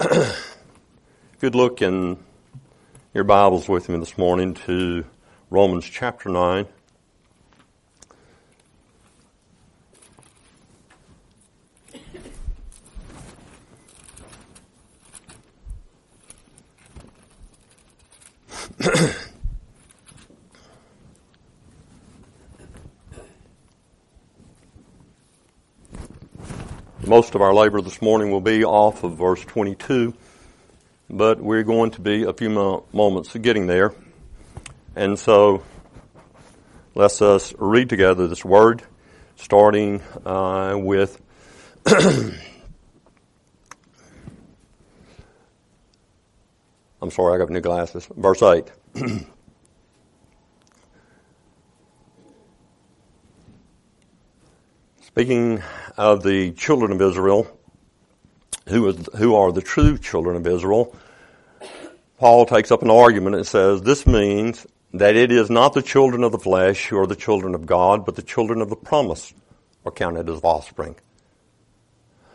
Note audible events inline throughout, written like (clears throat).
(clears throat) you'd look in your Bibles with me this morning to Romans chapter 9. Most of our labor this morning will be off of verse 22, but we're going to be a few mo- moments getting there. And so let's us read together this word, starting uh, with (clears throat) I'm sorry, I got new glasses. Verse 8. (clears throat) Speaking of the children of Israel, who, is, who are the true children of Israel, Paul takes up an argument and says this means that it is not the children of the flesh who are the children of God, but the children of the promise are counted as offspring.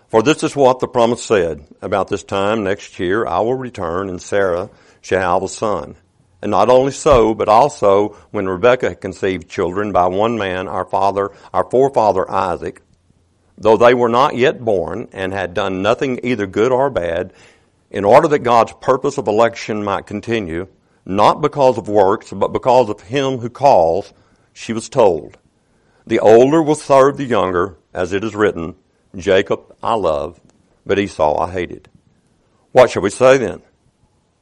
For this is what the promise said, about this time next year I will return and Sarah shall have a son. And not only so, but also when Rebekah conceived children by one man, our father, our forefather Isaac, though they were not yet born and had done nothing either good or bad, in order that God's purpose of election might continue, not because of works, but because of him who calls, she was told, the older will serve the younger, as it is written, Jacob I love, but Esau I hated. What shall we say then?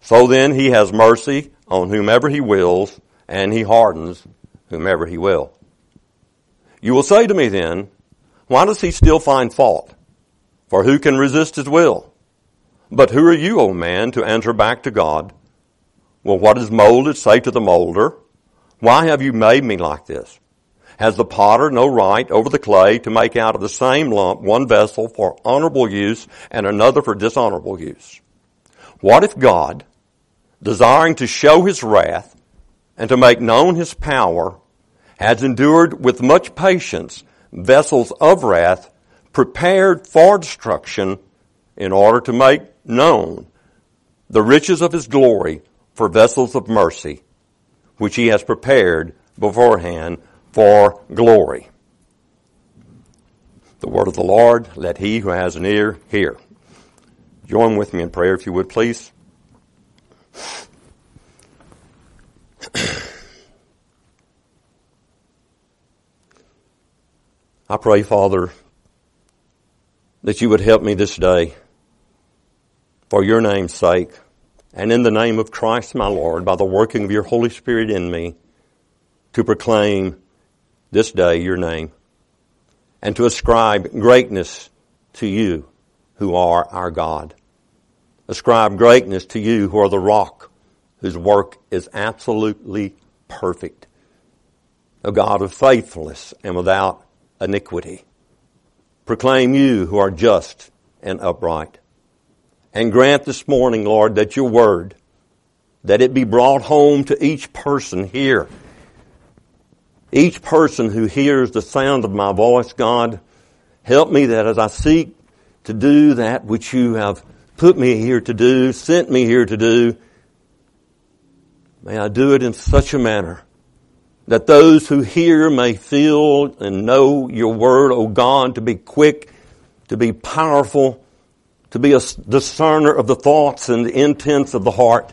So then he has mercy on whomever he wills, and he hardens whomever he will. You will say to me then, why does he still find fault? For who can resist his will? But who are you, O man, to answer back to God? Well, what is molded say to the molder, why have you made me like this? Has the potter no right over the clay to make out of the same lump one vessel for honorable use and another for dishonorable use? What if God, desiring to show his wrath and to make known his power, has endured with much patience vessels of wrath prepared for destruction in order to make known the riches of his glory for vessels of mercy, which he has prepared beforehand for glory. The word of the Lord, let he who has an ear hear. Join with me in prayer if you would please. I pray, Father, that you would help me this day for your name's sake and in the name of Christ my Lord, by the working of your Holy Spirit in me, to proclaim this day your name and to ascribe greatness to you who are our God. Ascribe greatness to you who are the rock whose work is absolutely perfect. A God of faithfulness and without iniquity. Proclaim you who are just and upright. And grant this morning, Lord, that your word, that it be brought home to each person here. Each person who hears the sound of my voice, God, help me that as I seek to do that which you have put me here to do, sent me here to do, may I do it in such a manner that those who hear may feel and know your word, O God, to be quick, to be powerful, to be a discerner of the thoughts and the intents of the heart.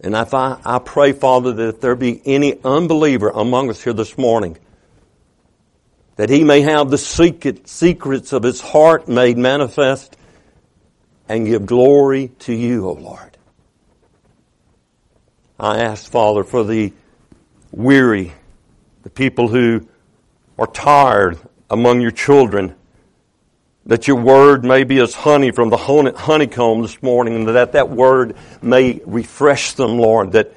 And if I, I pray, Father, that if there be any unbeliever among us here this morning, that he may have the secret, secrets of his heart made manifest and give glory to you, O Lord. I ask, Father, for the weary, the people who are tired among your children, that your word may be as honey from the honeycomb this morning, and that that word may refresh them, Lord, that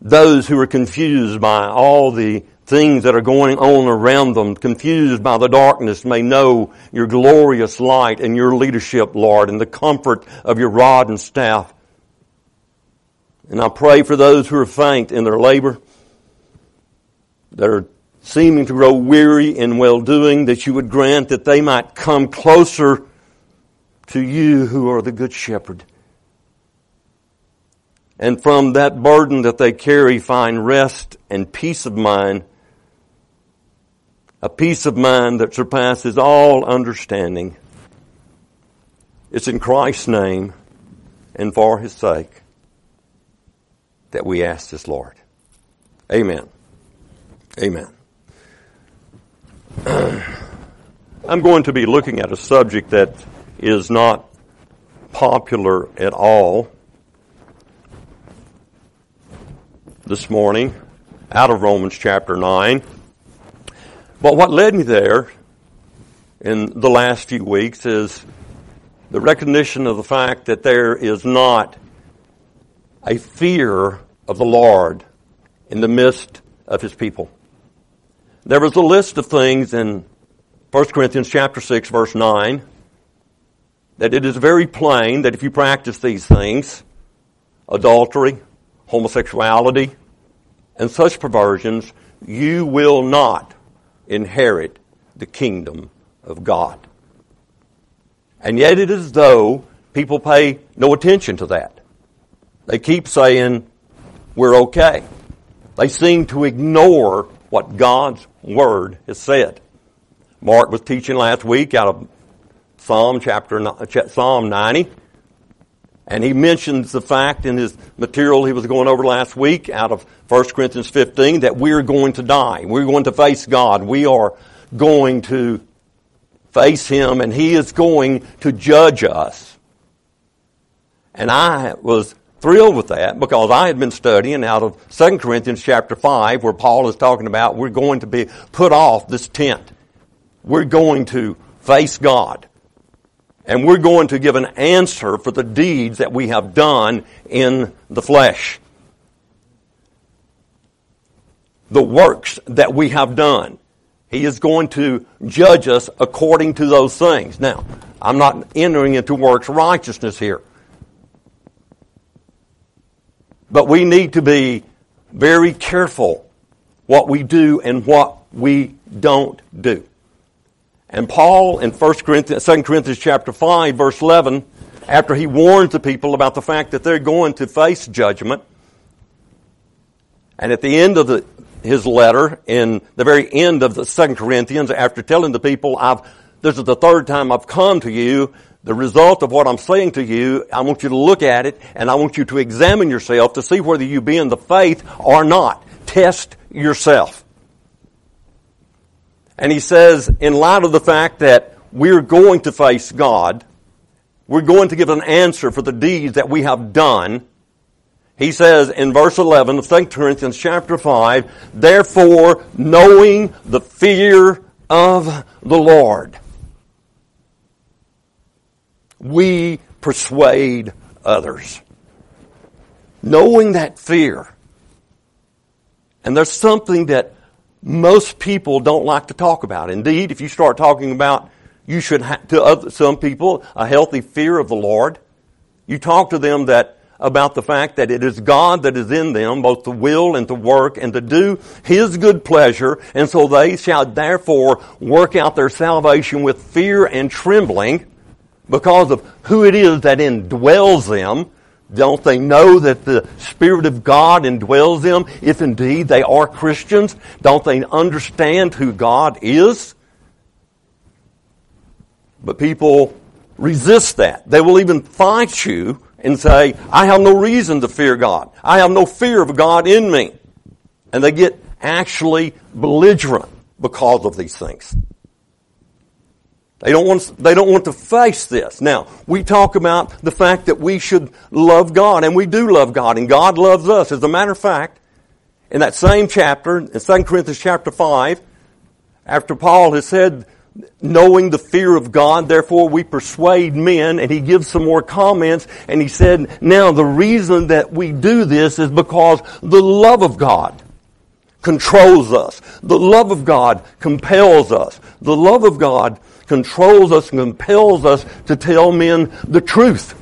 those who are confused by all the things that are going on around them, confused by the darkness, may know your glorious light and your leadership, Lord, and the comfort of your rod and staff. And I pray for those who are faint in their labor, that are seeming to grow weary in well doing, that you would grant that they might come closer to you who are the Good Shepherd. And from that burden that they carry, find rest and peace of mind, a peace of mind that surpasses all understanding. It's in Christ's name and for His sake that we ask this, Lord. Amen. Amen. (clears throat) I'm going to be looking at a subject that is not popular at all this morning out of Romans chapter 9. But what led me there in the last few weeks is the recognition of the fact that there is not a fear of the Lord in the midst of his people. There was a list of things in 1 Corinthians chapter 6 verse 9 that it is very plain that if you practice these things, adultery, homosexuality, and such perversions, you will not inherit the kingdom of God. And yet it is though people pay no attention to that. They keep saying, we're okay. They seem to ignore what God's Word has said. Mark was teaching last week out of Psalm chapter, Psalm 90. And he mentions the fact in his material he was going over last week out of 1 Corinthians 15 that we're going to die. We're going to face God. We are going to face Him and He is going to judge us. And I was thrilled with that because I had been studying out of 2 Corinthians chapter 5 where Paul is talking about we're going to be put off this tent. We're going to face God. And we're going to give an answer for the deeds that we have done in the flesh. The works that we have done. He is going to judge us according to those things. Now, I'm not entering into works righteousness here. But we need to be very careful what we do and what we don't do. And Paul in 1 Corinthians, 2 Corinthians chapter 5 verse 11, after he warns the people about the fact that they're going to face judgment, and at the end of the, his letter, in the very end of the 2 Corinthians, after telling the people, I've, this is the third time I've come to you, the result of what I'm saying to you, I want you to look at it and I want you to examine yourself to see whether you be in the faith or not. Test yourself. And he says, in light of the fact that we're going to face God, we're going to give an answer for the deeds that we have done. He says in verse 11 of 2 Corinthians chapter 5, therefore knowing the fear of the Lord we persuade others. Knowing that fear. And there's something that most people don't like to talk about. Indeed, if you start talking about you should have to other, some people a healthy fear of the Lord, you talk to them that about the fact that it is God that is in them, both to will and to work and to do His good pleasure, and so they shall therefore work out their salvation with fear and trembling because of who it is that indwells them. Don't they know that the Spirit of God indwells them if indeed they are Christians? Don't they understand who God is? But people resist that. They will even fight you and say, I have no reason to fear God. I have no fear of God in me. And they get actually belligerent because of these things. They don't want, they don't want to face this. Now, we talk about the fact that we should love God, and we do love God, and God loves us. As a matter of fact, in that same chapter, in 2 Corinthians chapter 5, after Paul has said knowing the fear of God, therefore we persuade men, and he gives some more comments, and he said, now the reason that we do this is because the love of God controls us. The love of God compels us. The love of God controls us and compels us to tell men the truth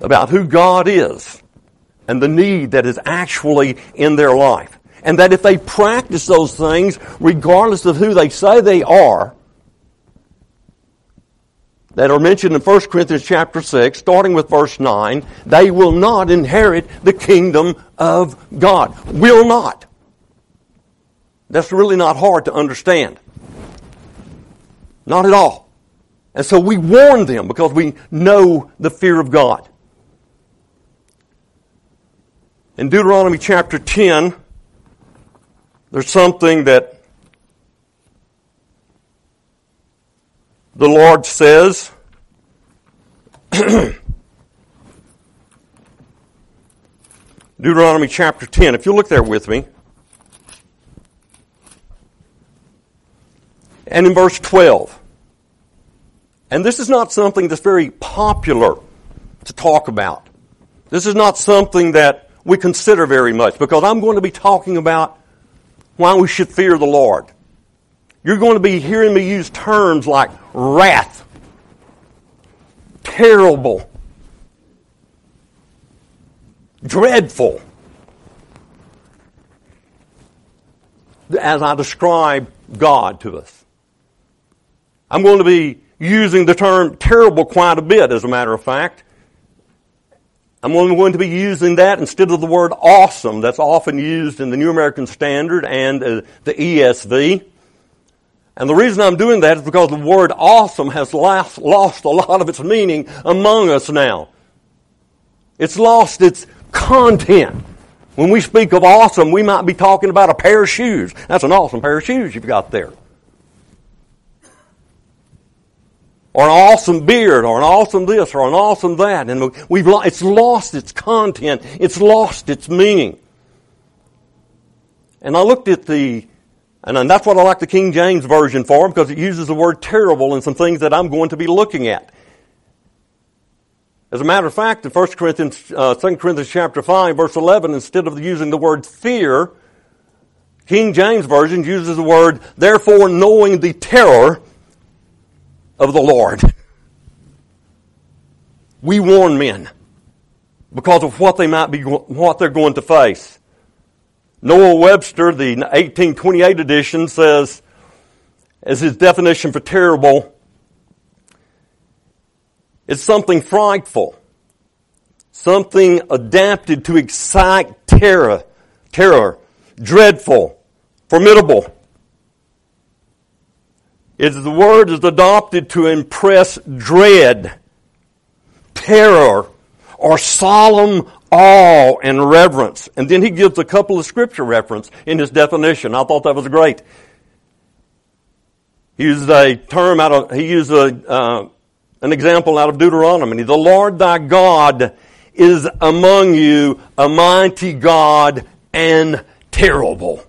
about who God is and the need that is actually in their life. And that if they practice those things, regardless of who they say they are, that are mentioned in 1 Corinthians chapter 6, starting with verse 9, they will not inherit the kingdom of God. Will not. That's really not hard to understand. Not at all. And so we warn them because we know the fear of God. In Deuteronomy chapter 10, there's something that the Lord says. Deuteronomy chapter 10. If you look there with me. And in verse 12. And this is not something that's very popular to talk about. This is not something that we consider very much because I'm going to be talking about why we should fear the Lord. You're going to be hearing me use terms like wrath, terrible, dreadful, as I describe God to us. I'm going to be using the term terrible quite a bit, as a matter of fact. I'm only going to be using that instead of the word awesome that's often used in the New American Standard and uh, the ESV. And the reason I'm doing that is because the word awesome has lost, lost a lot of its meaning among us now. It's lost its content. When we speak of awesome, we might be talking about a pair of shoes. That's an awesome pair of shoes you've got there. or an awesome beard, or an awesome this, or an awesome that, and we've it's lost its content, it's lost its meaning. And I looked at the, and that's what I like the King James version for, because it uses the word terrible in some things that I'm going to be looking at. As a matter of fact, in 1 Corinthians, uh, 2 Corinthians chapter 5, verse 11, instead of using the word fear, King James Version uses the word, therefore knowing the terror of the Lord. (laughs) We warn men because of what they might be, what they're going to face. Noah Webster, the 1828 edition, says, as his definition for terrible, it's something frightful, something adapted to excite terror, terror, dreadful, formidable. It's the word is adopted to impress dread, terror, or solemn awe and reverence. And then he gives a couple of scripture reference in his definition. I thought that was great. He uses a term out of, he used a, uh, an example out of Deuteronomy. The Lord thy God is among you a mighty God and terrible.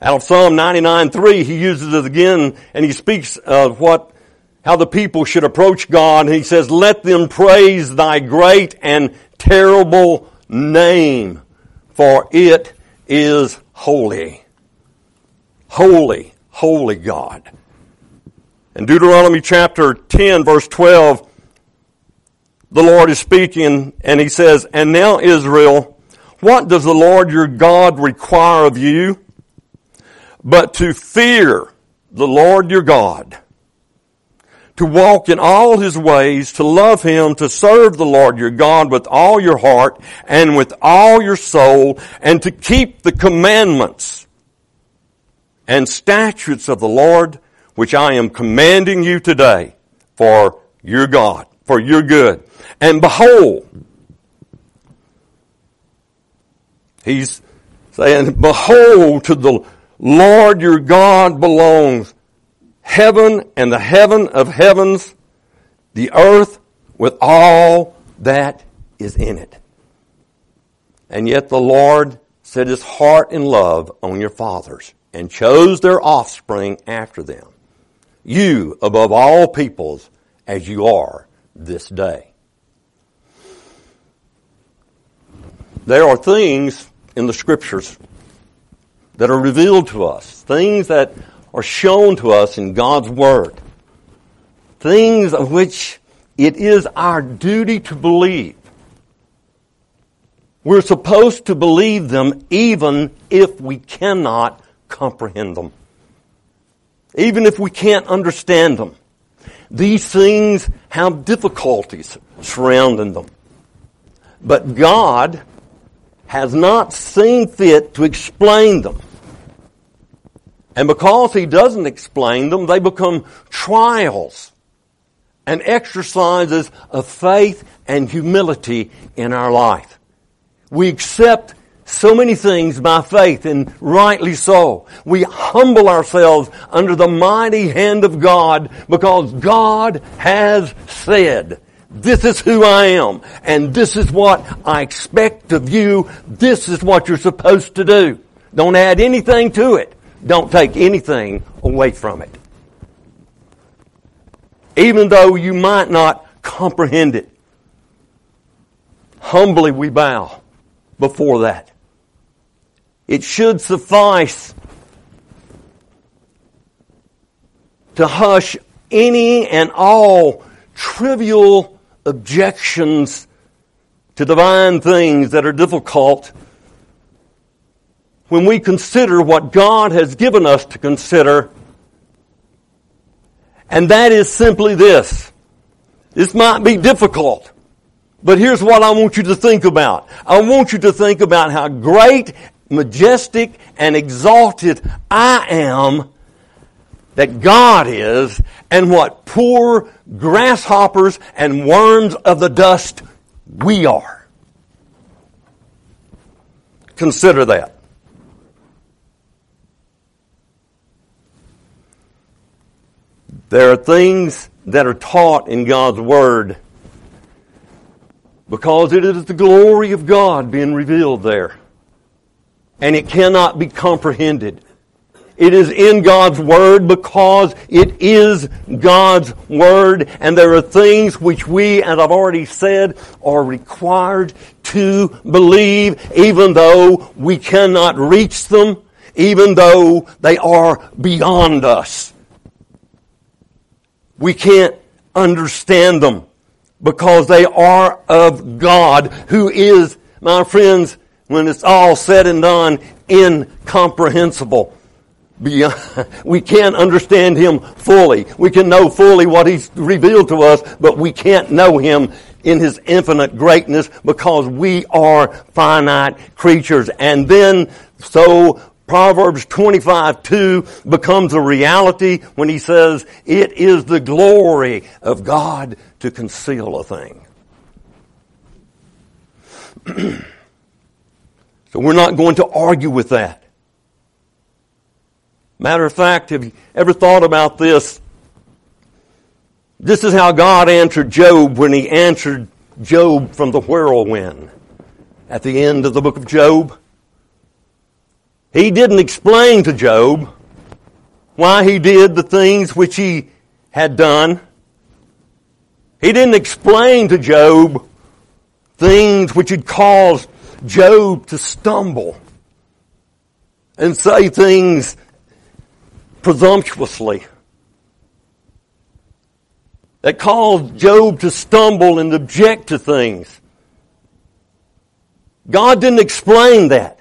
Out of Psalm 99:3, he uses it again and he speaks of what, how the people should approach God. He says, let them praise thy great and terrible name, for it is holy. Holy, holy God. In Deuteronomy chapter 10 verse 12, the Lord is speaking and he says, And now Israel, what does the Lord your God require of you? but to fear the Lord your God, to walk in all his ways, to love him, to serve the Lord your God with all your heart and with all your soul, and to keep the commandments and statutes of the Lord, which I am commanding you today for your God, for your good. And behold, he's saying, behold to the Lord your God belongs heaven and the heaven of heavens, the earth with all that is in it. And yet the Lord set his heart in love on your fathers and chose their offspring after them. You above all peoples as you are this day. There are things in the scriptures that are revealed to us, things that are shown to us in God's Word, things of which it is our duty to believe. We're supposed to believe them even if we cannot comprehend them. Even if we can't understand them. These things have difficulties surrounding them. But God has not seen fit to explain them. And because He doesn't explain them, they become trials and exercises of faith and humility in our life. We accept so many things by faith and rightly so. We humble ourselves under the mighty hand of God because God has said, this is who I am and this is what I expect of you. This is what you're supposed to do. Don't add anything to it. Don't take anything away from it. Even though you might not comprehend it. Humbly we bow before that. It should suffice to hush any and all trivial objections to divine things that are difficult when we consider what God has given us to consider. And that is simply this. This might be difficult. But here's what I want you to think about. I want you to think about how great, majestic, and exalted I am that God is and what poor grasshoppers and worms of the dust we are. Consider that. There are things that are taught in God's Word because it is the glory of God being revealed there. And it cannot be comprehended. It is in God's Word because it is God's Word and there are things which we, as I've already said, are required to believe even though we cannot reach them, even though they are beyond us. We can't understand them because they are of God who is, my friends, when it's all said and done, incomprehensible. (laughs) We can't understand Him fully. We can know fully what He's revealed to us, but we can't know Him in His infinite greatness because we are finite creatures. And then, so Proverbs 25, 2 becomes a reality when he says, it is the glory of God to conceal a thing. (clears throat) so we're not going to argue with that. Matter of fact, have you ever thought about this? This is how God answered Job when he answered Job from the whirlwind at the end of the book of Job. He didn't explain to Job why he did the things which he had done. He didn't explain to Job things which had caused Job to stumble and say things presumptuously that caused Job to stumble and object to things. God didn't explain that.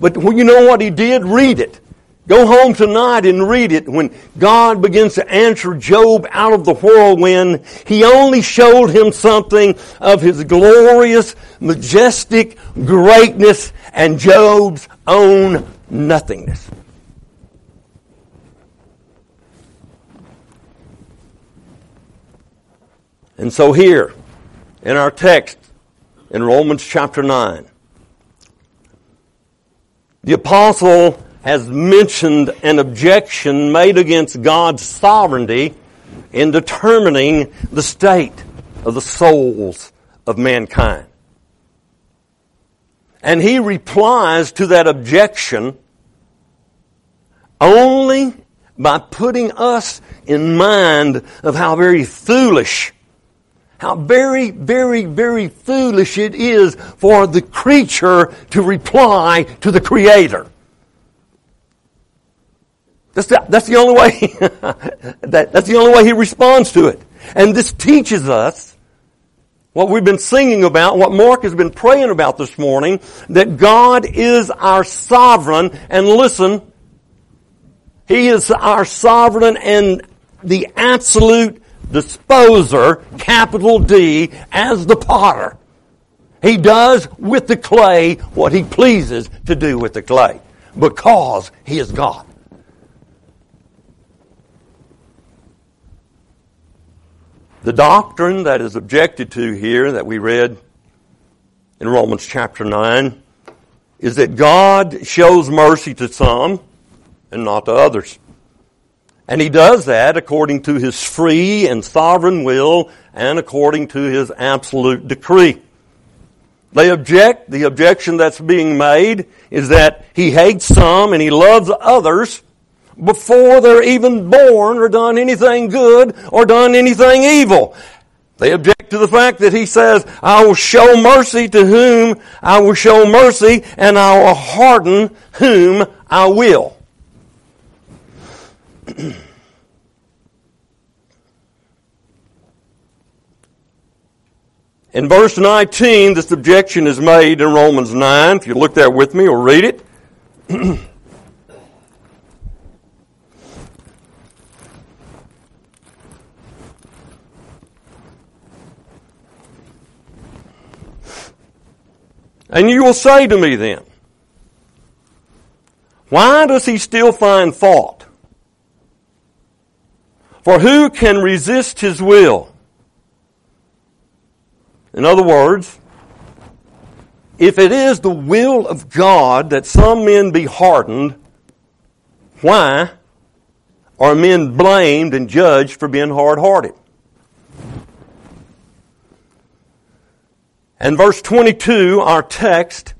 But you know what he did? Read it. Go home tonight and read it. When God begins to answer Job out of the whirlwind, he only showed him something of his glorious, majestic greatness and Job's own nothingness. And so here, in our text, in Romans chapter 9, the apostle has mentioned an objection made against God's sovereignty in determining the state of the souls of mankind. And he replies to that objection only by putting us in mind of how very foolish, how very, very, very foolish it is for the creature to reply to the Creator. That's the, that's the only way, (laughs) that, that's the only way he responds to it. And this teaches us what we've been singing about, what Mark has been praying about this morning, that God is our sovereign, and listen, He is our sovereign and the absolute disposer, capital D, as the potter. He does with the clay what He pleases to do with the clay, because He is God. The doctrine that is objected to here that we read in Romans chapter 9 is that God shows mercy to some and not to others. And He does that according to His free and sovereign will and according to His absolute decree. They object, the objection that's being made is that He hates some and He loves others before they're even born or done anything good or done anything evil. They object to the fact that he says, I will show mercy to whom I will show mercy and I will harden whom I will. (clears throat) In verse 19, this objection is made in Romans 9. If you look there with me or read it. (clears throat) And you will say to me then, why does he still find fault? For who can resist his will? In other words, if it is the will of God that some men be hardened, why are men blamed and judged for being hard hearted? And verse 22, our text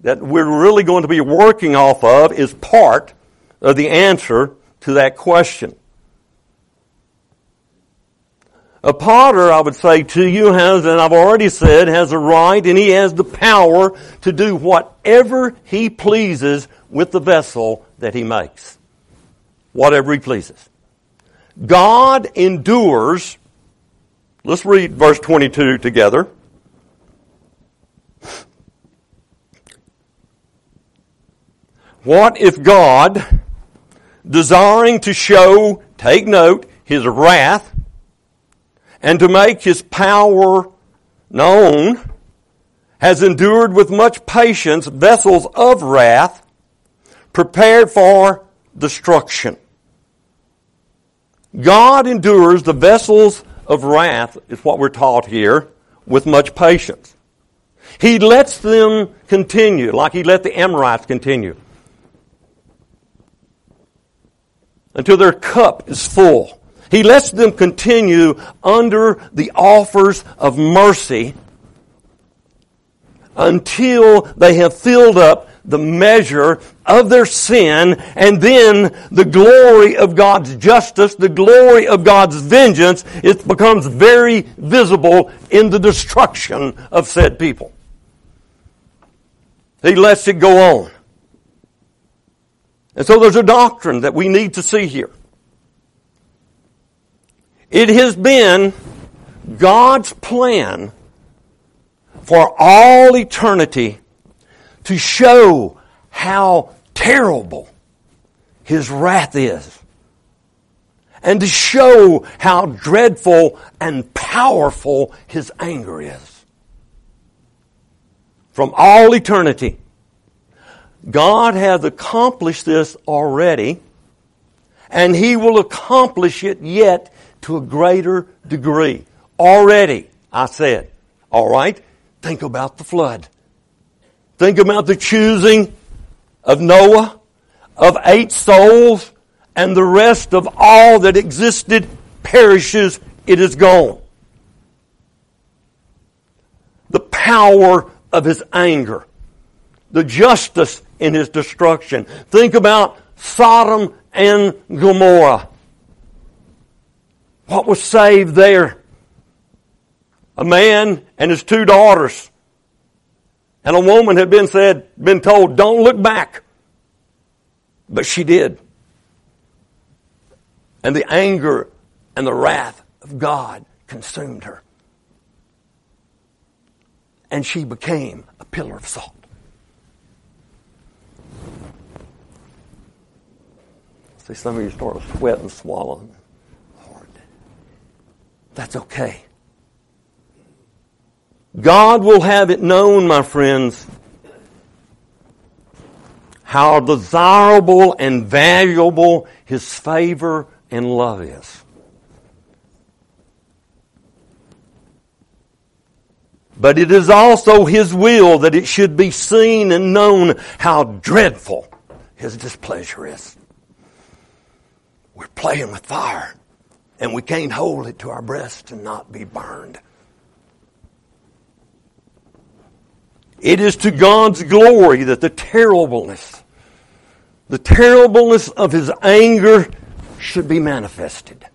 that we're really going to be working off of is part of the answer to that question. A potter, I would say to you, has, and I've already said, has a right and he has the power to do whatever he pleases with the vessel that he makes. Whatever he pleases. God endures, let's read verse 22 together. What if God, desiring to show, take note, his wrath, and to make his power known, has endured with much patience vessels of wrath, prepared for destruction. God endures the vessels of wrath, is what we're taught here, with much patience. He lets them continue, like he let the Amorites continue. until their cup is full. He lets them continue under the offers of mercy until they have filled up the measure of their sin and then the glory of God's justice, the glory of God's vengeance, it becomes very visible in the destruction of said people. He lets it go on. And so there's a doctrine that we need to see here. It has been God's plan for all eternity to show how terrible His wrath is. And to show how dreadful and powerful His anger is. From all eternity. God has accomplished this already, and He will accomplish it yet to a greater degree. Already, I said. All right? Think about the flood. Think about the choosing of Noah, of eight souls, and the rest of all that existed perishes, it is gone. The power of his anger the justice in his destruction. Think about Sodom and Gomorrah. What was saved there? A man and his two daughters. And a woman had been said, been told, don't look back. But she did. And the anger and the wrath of God consumed her. And she became a pillar of salt. See, some of you start to sweat and swallow. That's okay. God will have it known, my friends, how desirable and valuable His favor and love is. But it is also His will that it should be seen and known how dreadful His displeasure is. We're playing with fire, and we can't hold it to our breast and not be burned. It is to God's glory that the terribleness, the terribleness of His anger should be manifested.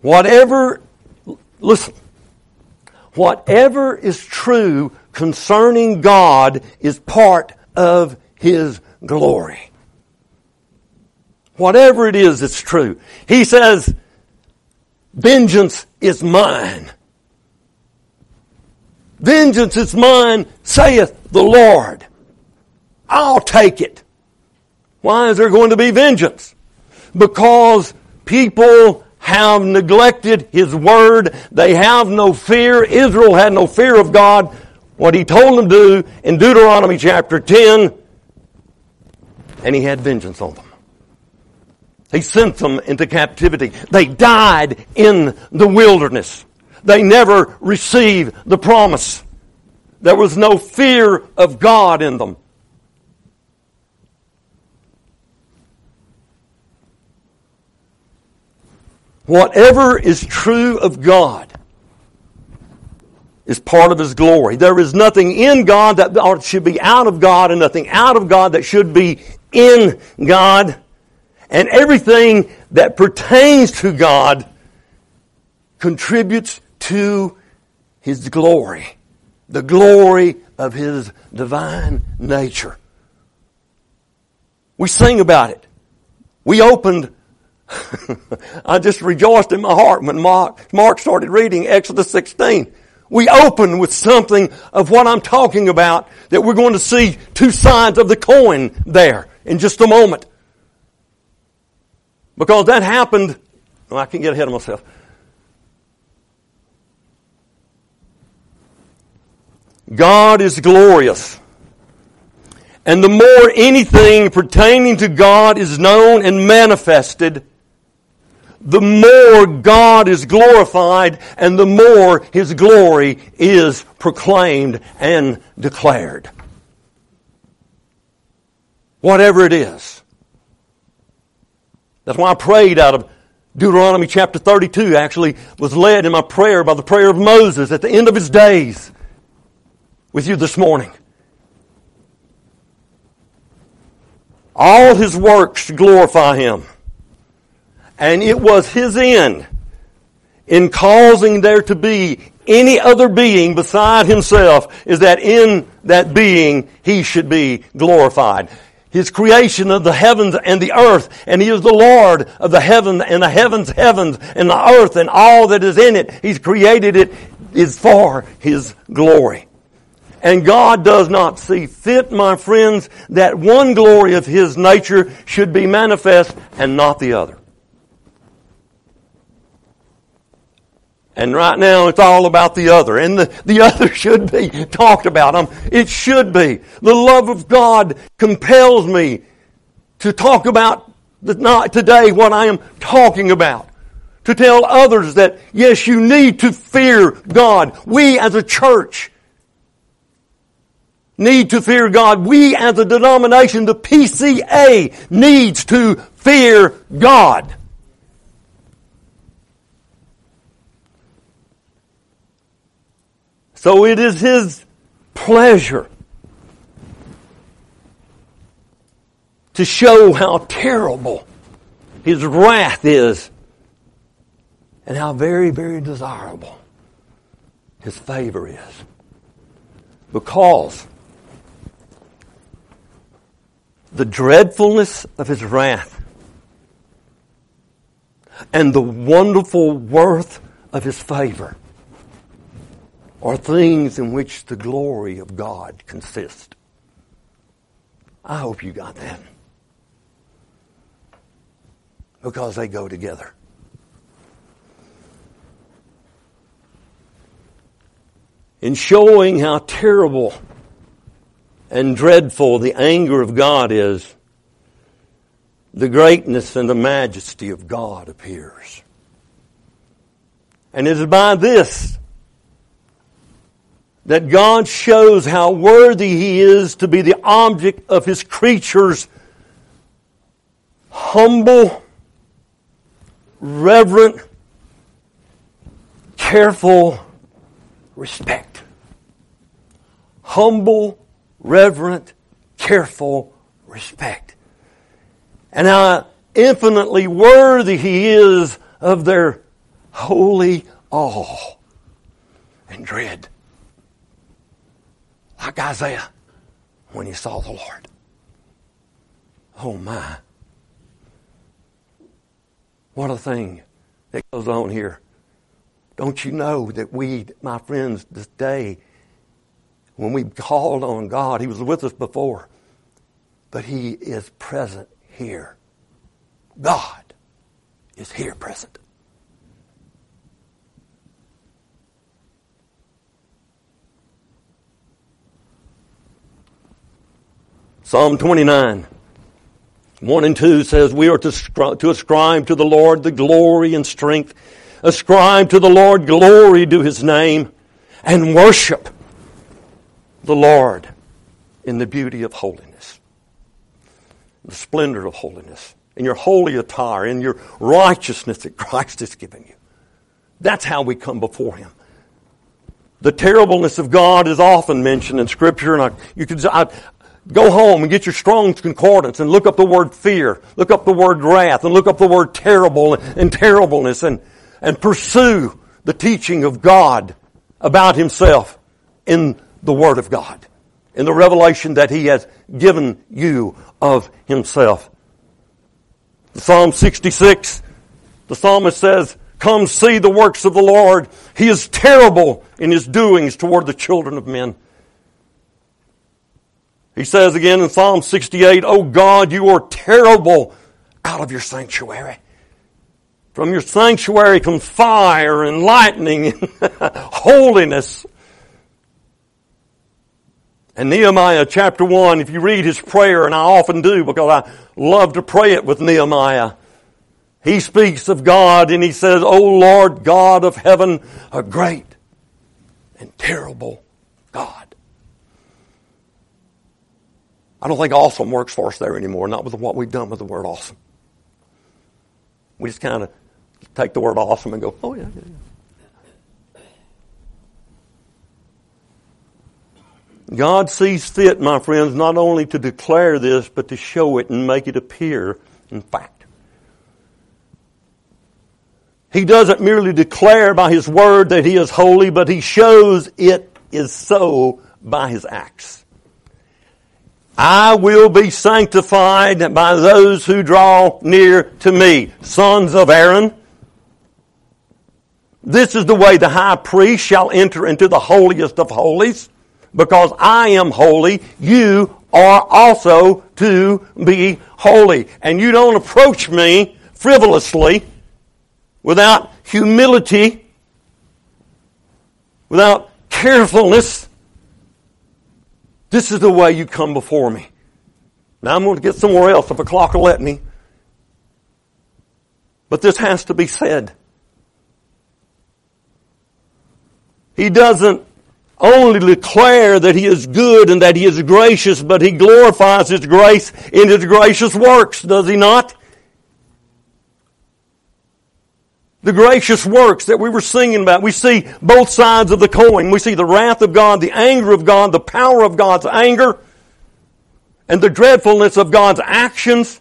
Whatever, listen, whatever is true concerning God is part of His glory. Whatever it is that's true. He says, vengeance is mine. Vengeance is mine, saith the Lord. I'll take it. Why is there going to be vengeance? Because people have neglected His word. They have no fear. Israel had no fear of God. What He told them to do in Deuteronomy chapter 10, and He had vengeance on them. He sent them into captivity. They died in the wilderness. They never received the promise. There was no fear of God in them. Whatever is true of God is part of His glory. There is nothing in God that should be out of God and nothing out of God that should be in God. And everything that pertains to God contributes to His glory, the glory of His divine nature. We sing about it. We opened, (laughs) I just rejoiced in my heart when Mark, Mark started reading Exodus 16. We open with something of what I'm talking about that we're going to see two sides of the coin there in just a moment. Because that happened, well, I can get ahead of myself. God is glorious. And the more anything pertaining to God is known and manifested, the more God is glorified and the more His glory is proclaimed and declared. Whatever it is. That's why I prayed out of Deuteronomy chapter 32 actually was led in my prayer by the prayer of Moses at the end of his days with you this morning. All his works to glorify him. And it was his end in causing there to be any other being beside himself is that in that being he should be glorified. His creation of the heavens and the earth, and He is the Lord of the heavens and the heavens, heavens, and the earth and all that is in it. He's created it is for His glory. And God does not see fit, my friends, that one glory of His nature should be manifest and not the other. And right now it's all about the other. And the, the (laughs) other should be talked about. Um, it should be. The love of God compels me to talk about the, not today what I am talking about. To tell others that yes, you need to fear God. We as a church need to fear God. We as a denomination, the PCA needs to fear God. So it is His pleasure to show how terrible his wrath is and how very, very desirable his favor is. Because the dreadfulness of his wrath and the wonderful worth of his favor are things in which the glory of God consists. I hope you got that. Because they go together. In showing how terrible and dreadful the anger of God is, the greatness and the majesty of God appears. And it is by this that God shows how worthy He is to be the object of His creatures' humble, reverent, careful respect. Humble, reverent, careful respect. And how infinitely worthy He is of their holy awe and dread like Isaiah when he saw the Lord. Oh my. What a thing that goes on here. Don't you know that we, my friends, this day, when we called on God, He was with us before, but He is present here. God is here present. Psalm 29, 1 and 2 says, We are to, to ascribe to the Lord the glory and strength. Ascribe to the Lord glory to his name and worship the Lord in the beauty of holiness, the splendor of holiness, in your holy attire, in your righteousness that (laughs) Christ has given you. That's how we come before him. The terribleness of God is often mentioned in Scripture, and I, you could, I, Go home and get your Strong's Concordance and look up the word fear, look up the word wrath, and look up the word terrible and terribleness and, and pursue the teaching of God about Himself in the Word of God, in the revelation that He has given you of Himself. Psalm 66, the psalmist says, Come see the works of the Lord. He is terrible in His doings toward the children of men. He says again in Psalm 68, Oh God, you are terrible out of your sanctuary. From your sanctuary comes fire and lightning and (laughs) holiness. And Nehemiah chapter 1, if you read his prayer, and I often do because I love to pray it with Nehemiah, he speaks of God and he says, O Lord God of heaven, a great and terrible God. I don't think awesome works for us there anymore, not with what we've done with the word awesome. We just kind of take the word awesome and go, oh, yeah, yeah, yeah. God sees fit, my friends, not only to declare this, but to show it and make it appear in fact. He doesn't merely declare by His word that He is holy, but He shows it is so by His acts. I will be sanctified by those who draw near to me. Sons of Aaron. This is the way the high priest shall enter into the holiest of holies. Because I am holy, you are also to be holy. And you don't approach me frivolously, without humility, without carefulness, this is the way you come before me. Now I'm going to get somewhere else if a clock will let me. But this has to be said. He doesn't only declare that he is good and that he is gracious, but he glorifies his grace in his gracious works, does he not? The gracious works that we were singing about. We see both sides of the coin. We see the wrath of God, the anger of God, the power of God's anger, and the dreadfulness of God's actions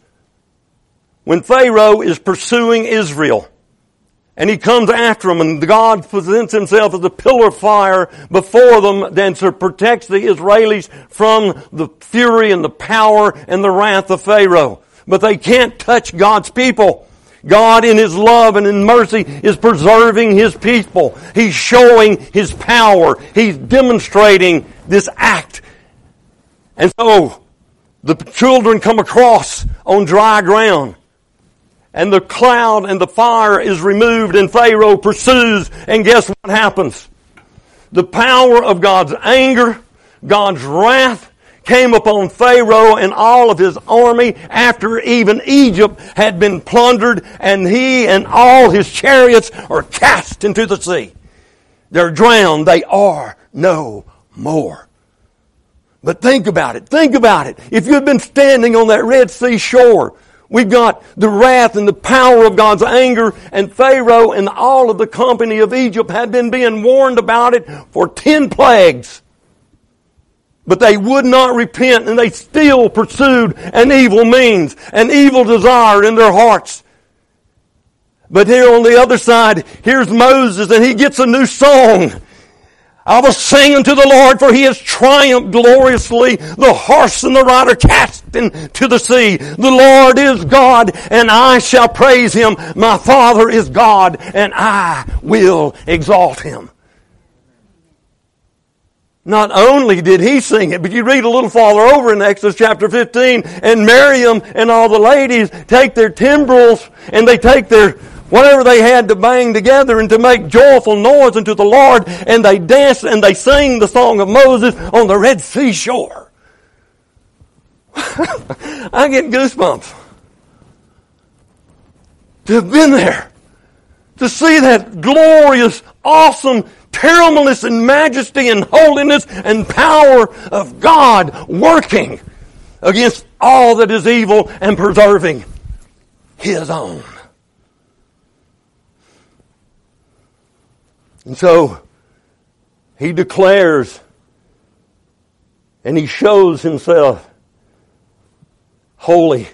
when Pharaoh is pursuing Israel. And he comes after them and God presents himself as a pillar of fire before them then to protect the Israelis from the fury and the power and the wrath of Pharaoh. But they can't touch God's people. God in His love and in mercy is preserving His people. He's showing His power. He's demonstrating this act. And so, the children come across on dry ground. And the cloud and the fire is removed and Pharaoh pursues. And guess what happens? The power of God's anger, God's wrath, came upon Pharaoh and all of his army after even Egypt had been plundered and he and all his chariots are cast into the sea. They're drowned. They are no more. But think about it. Think about it. If you had been standing on that Red Sea shore, we've got the wrath and the power of God's anger and Pharaoh and all of the company of Egypt had been being warned about it for ten plagues. But they would not repent and they still pursued an evil means, an evil desire in their hearts. But here on the other side, here's Moses and he gets a new song. I will sing unto the Lord for he has triumphed gloriously. The horse and the rider cast into the sea. The Lord is God and I shall praise him. My Father is God and I will exalt him. Not only did he sing it, but you read a little farther over in Exodus chapter 15, and Miriam and all the ladies take their timbrels and they take their whatever they had to bang together and to make joyful noise unto the Lord, and they dance and they sing the song of Moses on the Red Sea shore. (laughs) I get goosebumps. To have been there. To see that glorious, awesome terribleness and majesty and holiness and power of God working against all that is evil and preserving His own. And so, He declares and He shows Himself holy.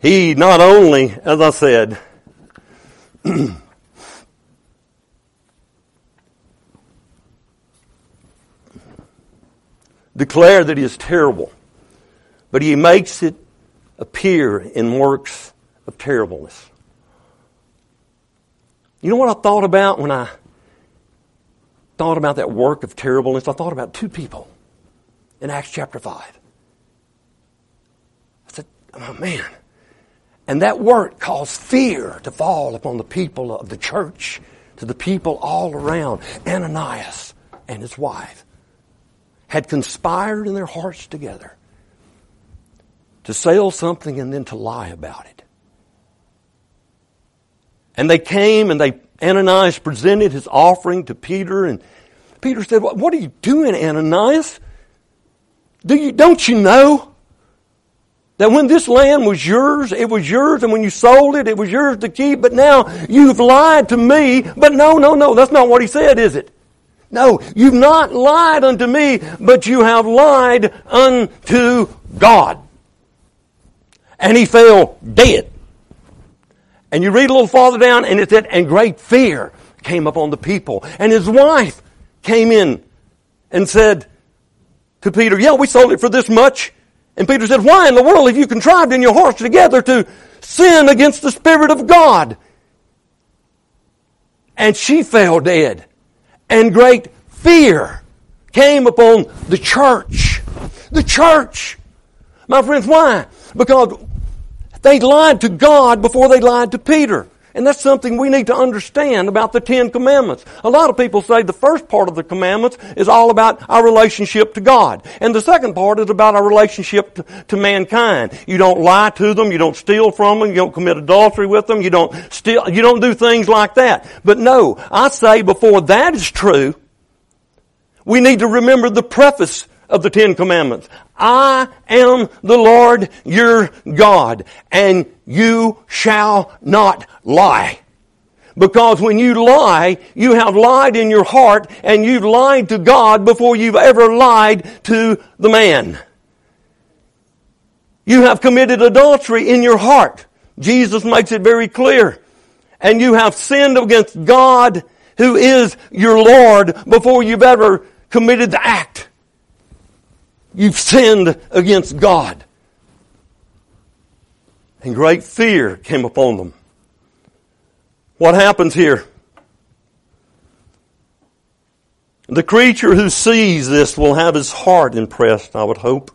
He not only, as I said, (clears throat) declare that he is terrible, but he makes it appear in works of terribleness. You know what I thought about when I thought about that work of terribleness? I thought about two people in Acts chapter 5. I said, oh man, and that work caused fear to fall upon the people of the church, to the people all around. Ananias and his wife had conspired in their hearts together to sell something and then to lie about it. And they came and they, Ananias presented his offering to Peter and Peter said, what are you doing, Ananias? Do you, don't you know that when this land was yours, it was yours, and when you sold it, it was yours to keep, but now you've lied to me. But no, no, no, that's not what he said, is it? No, you've not lied unto me, but you have lied unto God. And he fell dead. And you read a little farther down, and it said, and great fear came upon the people. And his wife came in and said to Peter, yeah, we sold it for this much. And Peter said, Why in the world have you contrived in your hearts together to sin against the Spirit of God? And she fell dead. And great fear came upon the church. The church. My friends, why? Because they lied to God before they lied to Peter. And that's something we need to understand about the Ten Commandments. A lot of people say the first part of the commandments is all about our relationship to God. And the second part is about our relationship to, to mankind. You don't lie to them, you don't steal from them, you don't commit adultery with them, you don't steal, you don't do things like that. But no, I say before that is true, we need to remember the preface of the Ten Commandments. I am the Lord your God, and you shall not lie. Because when you lie, you have lied in your heart, and you've lied to God before you've ever lied to the man. You have committed adultery in your heart. Jesus makes it very clear. And you have sinned against God, who is your Lord, before you've ever committed the act. You've sinned against God. And great fear came upon them. What happens here? The creature who sees this will have his heart impressed, I would hope,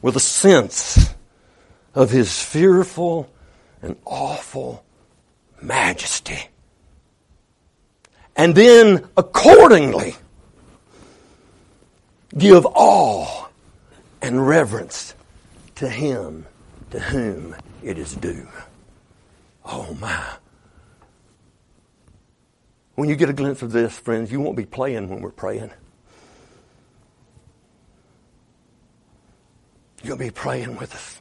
with a sense of his fearful and awful majesty. And then accordingly, give awe and reverence to him to whom it is due. Oh my. When you get a glimpse of this, friends, you won't be playing when we're praying. You'll be praying with us.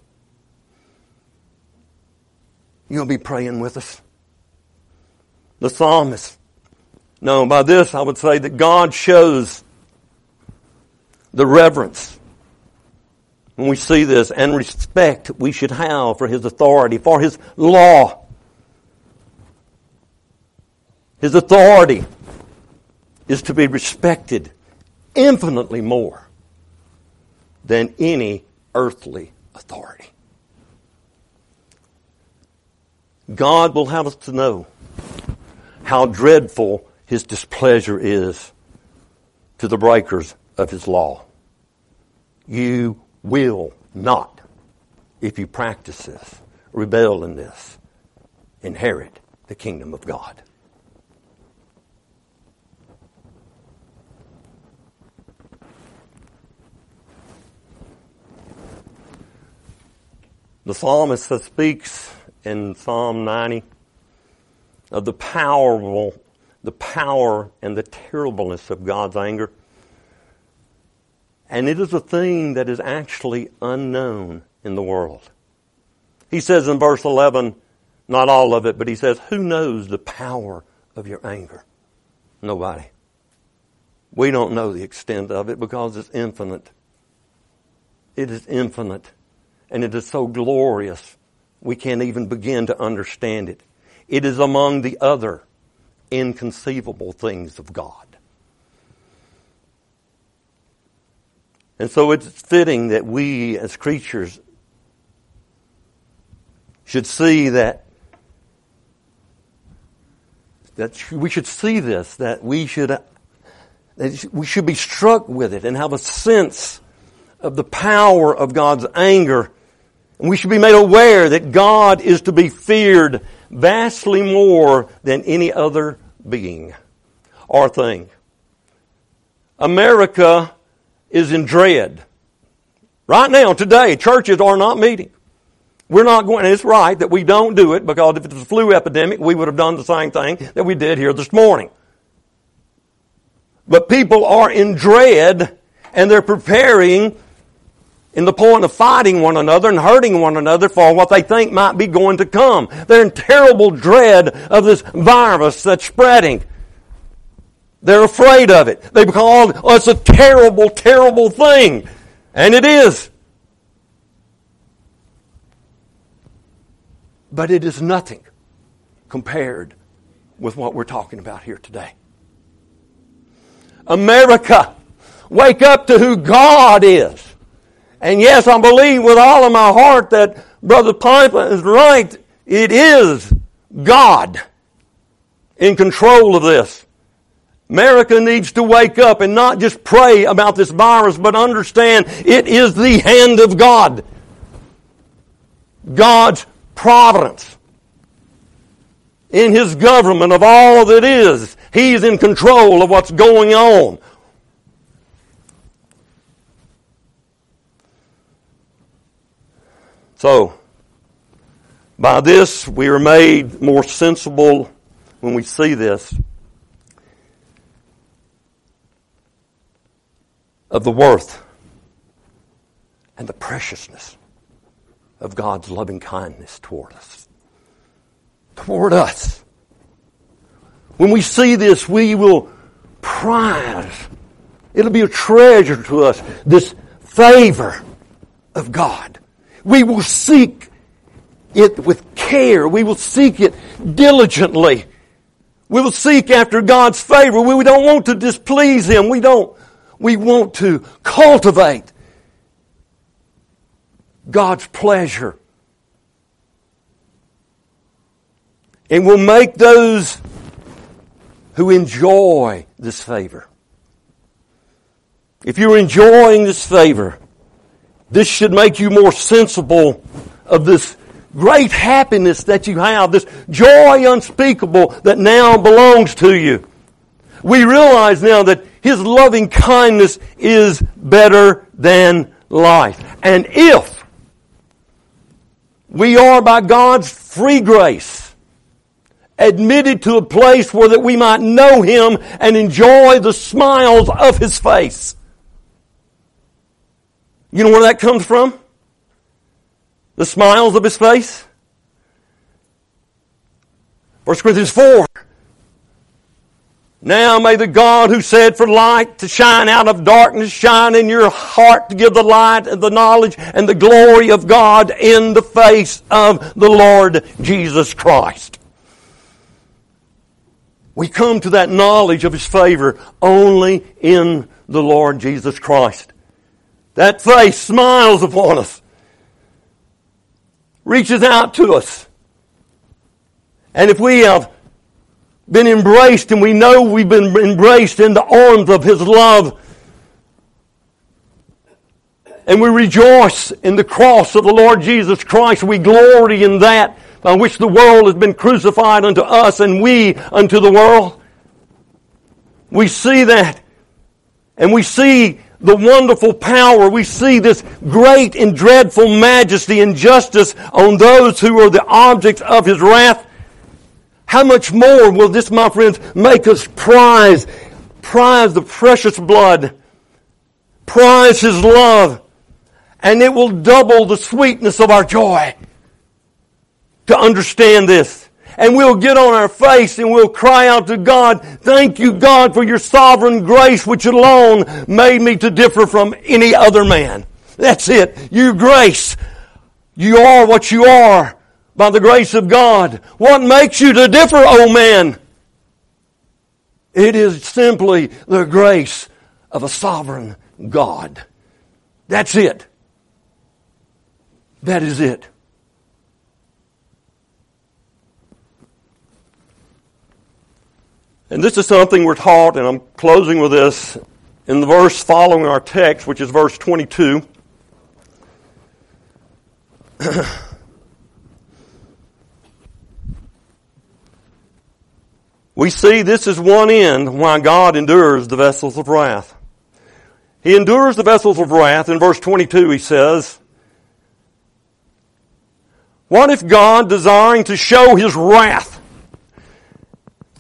You'll be praying with us. The psalmist. No, by this I would say that God shows the reverence when we see this and respect we should have for His authority, for His law. His authority is to be respected infinitely more than any earthly authority. God will have us to know how dreadful His displeasure is to the breakers of His law. You will not, if you practice this, rebel in this, inherit the kingdom of God. The psalmist speaks in Psalm 90 of the powerful, the power and the terribleness of God's anger. And it is a thing that is actually unknown in the world. He says in verse 11, not all of it, but he says, Who knows the power of your anger? Nobody. We don't know the extent of it because it's infinite. It is infinite. And it is so glorious, we can't even begin to understand it. It is among the other inconceivable things of God. And so it's fitting that we as creatures should see that that we should see this, that we should uh, that we should be struck with it and have a sense of the power of God's anger. And we should be made aware that God is to be feared vastly more than any other being or thing. America is in dread. Right now, today, churches are not meeting. We're not going, and it's right that we don't do it because if it was a flu epidemic, we would have done the same thing that we did here this morning. But people are in dread and they're preparing in the point of fighting one another and hurting one another for what they think might be going to come. They're in terrible dread of this virus that's spreading. They're afraid of it. They call it, oh, oh, it's a terrible, terrible thing. And it is. But it is nothing compared with what we're talking about here today. America, wake up to who God is. And yes, I believe with all of my heart that Brother Piper is right. It is God in control of this. America needs to wake up and not just pray about this virus, but understand it is the hand of God. God's providence. In His government of all that is, He's in control of what's going on. So, by this, we are made more sensible when we see this. Of the worth and the preciousness of God's loving kindness toward us. Toward us. When we see this, we will prize. It'll be a treasure to us, this favor of God. We will seek it with care. We will seek it diligently. We will seek after God's favor. We don't want to displease Him. We don't, we want to cultivate God's pleasure. And we'll make those who enjoy this favor. If you're enjoying this favor, this should make you more sensible of this great happiness that you have, this joy unspeakable that now belongs to you. We realize now that His loving kindness is better than life. And if we are by God's free grace admitted to a place where that we might know Him and enjoy the smiles of His face. You know where that comes from? the smiles of his face? 1 Corinthians 4. Now may the God who said for light to shine out of darkness shine in your heart to give the light and the knowledge and the glory of God in the face of the Lord Jesus Christ. We come to that knowledge of His favor only in the Lord Jesus Christ. That face smiles upon us reaches out to us. And if we have been embraced and we know we've been embraced in the arms of His love, and we rejoice in the cross of the Lord Jesus Christ, we glory in that by which the world has been crucified unto us and we unto the world. We see that. And we see the wonderful power. We see this great and dreadful majesty and justice on those who are the objects of His wrath. How much more will this, my friends, make us prize, prize the precious blood, prize His love, and it will double the sweetness of our joy to understand this and we'll get on our face and we'll cry out to God, thank you God for your sovereign grace which alone made me to differ from any other man. That's it. Your grace. You are what you are by the grace of God. What makes you to differ, O oh man? It is simply the grace of a sovereign God. That's it. That is it. And this is something we're taught, and I'm closing with this in the verse following our text, which is verse 22. (clears throat) we see this is one end why God endures the vessels of wrath. He endures the vessels of wrath. In verse 22, he says, What if God, desiring to show his wrath,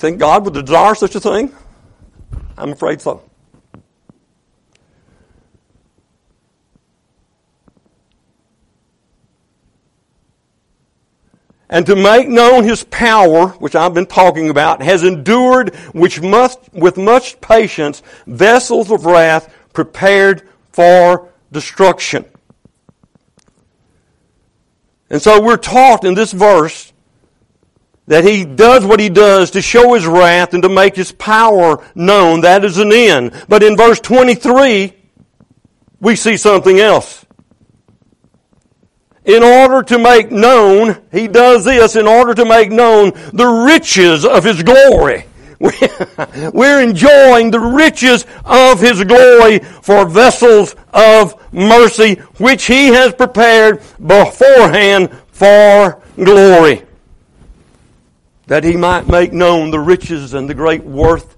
Think God would desire such a thing? I'm afraid so. And to make known his power, which I've been talking about, has endured which must, with much patience, vessels of wrath prepared for destruction. And so we're taught in this verse that he does what he does to show his wrath and to make his power known. That is an end. But in verse 23, we see something else. In order to make known, he does this in order to make known the riches of his glory. (laughs) We're enjoying the riches of his glory for vessels of mercy, which he has prepared beforehand for glory that he might make known the riches and the great worth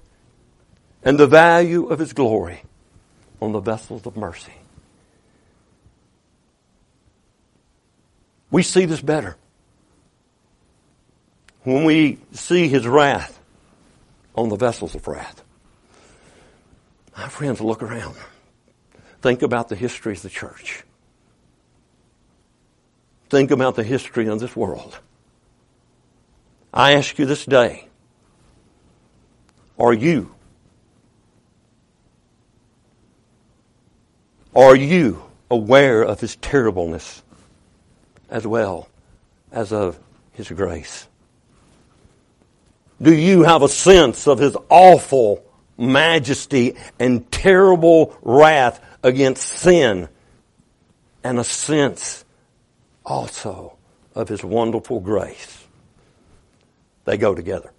and the value of his glory on the vessels of mercy. We see this better when we see his wrath on the vessels of wrath. My friends, look around. Think about the history of the church. Think about the history of this world. I ask you this day, are you are you aware of his terribleness as well as of his grace? Do you have a sense of his awful majesty and terrible wrath against sin and a sense also of his wonderful grace? They go together.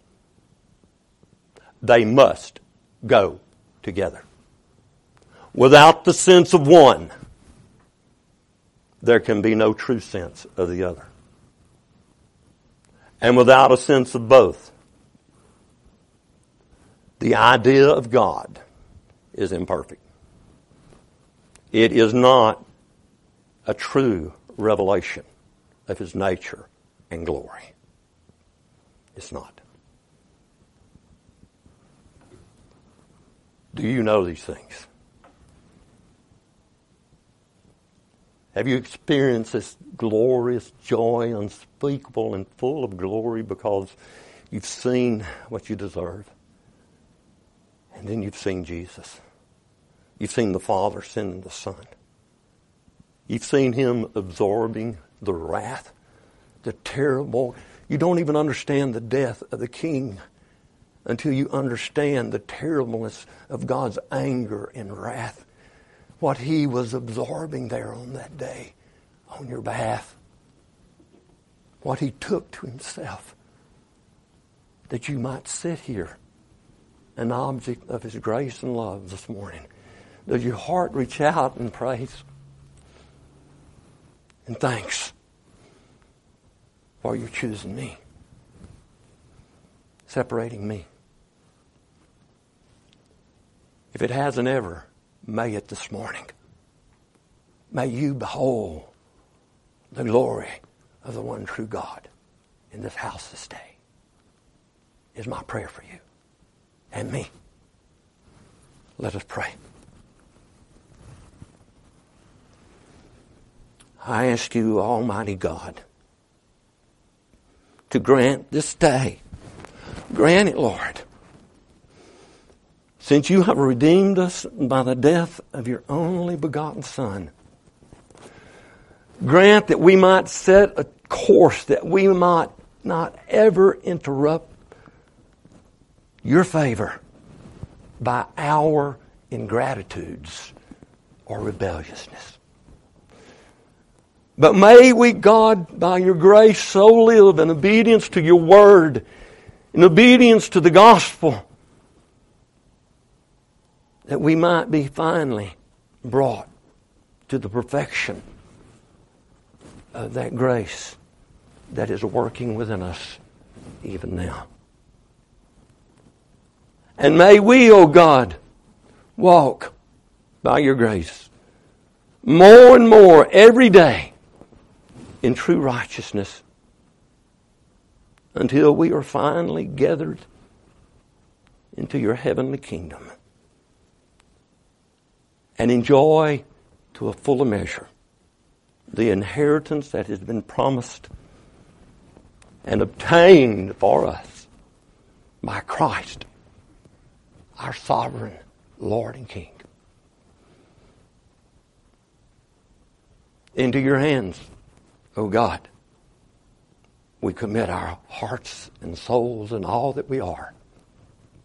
They must go together. Without the sense of one, there can be no true sense of the other. And without a sense of both, the idea of God is imperfect. It is not a true revelation of His nature and glory. It's not. Do you know these things? Have you experienced this glorious joy, unspeakable and full of glory because you've seen what you deserve? And then you've seen Jesus. You've seen the Father sending the Son. You've seen Him absorbing the wrath, the terrible. You don't even understand the death of the King until you understand the terribleness of God's anger and wrath what he was absorbing there on that day on your behalf. What he took to himself that you might sit here, an object of his grace and love this morning. Does your heart reach out in praise and thanks for you choosing me, separating me? If it hasn't ever, May it this morning. May you behold the glory of the one true God in this house this day. Is my prayer for you and me. Let us pray. I ask you, Almighty God, to grant this day, grant it, Lord, since you have redeemed us by the death of your only begotten Son, grant that we might set a course that we might not ever interrupt your favor by our ingratitudes or rebelliousness. But may we, God, by your grace, so live in obedience to your word, in obedience to the gospel, that we might be finally brought to the perfection of that grace that is working within us even now. And may we, O oh God, walk by your grace more and more every day in true righteousness until we are finally gathered into your heavenly kingdom and enjoy to a fuller measure the inheritance that has been promised and obtained for us by Christ, our sovereign Lord and King. Into your hands, O oh God, we commit our hearts and souls and all that we are.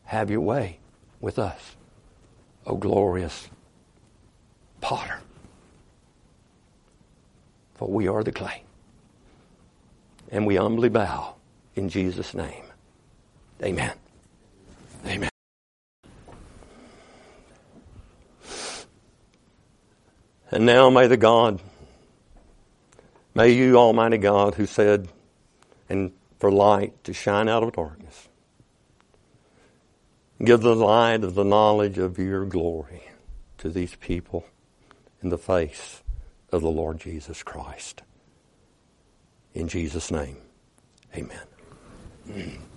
Have your way with us, O glorious potter. For we are the clay. And we humbly bow in Jesus' name. Amen. Amen. And now may the God, may you, Almighty God, who said, and for light to shine out of darkness, give the light of the knowledge of your glory to these people in the face of the Lord Jesus Christ. In Jesus' name, amen. (clears throat)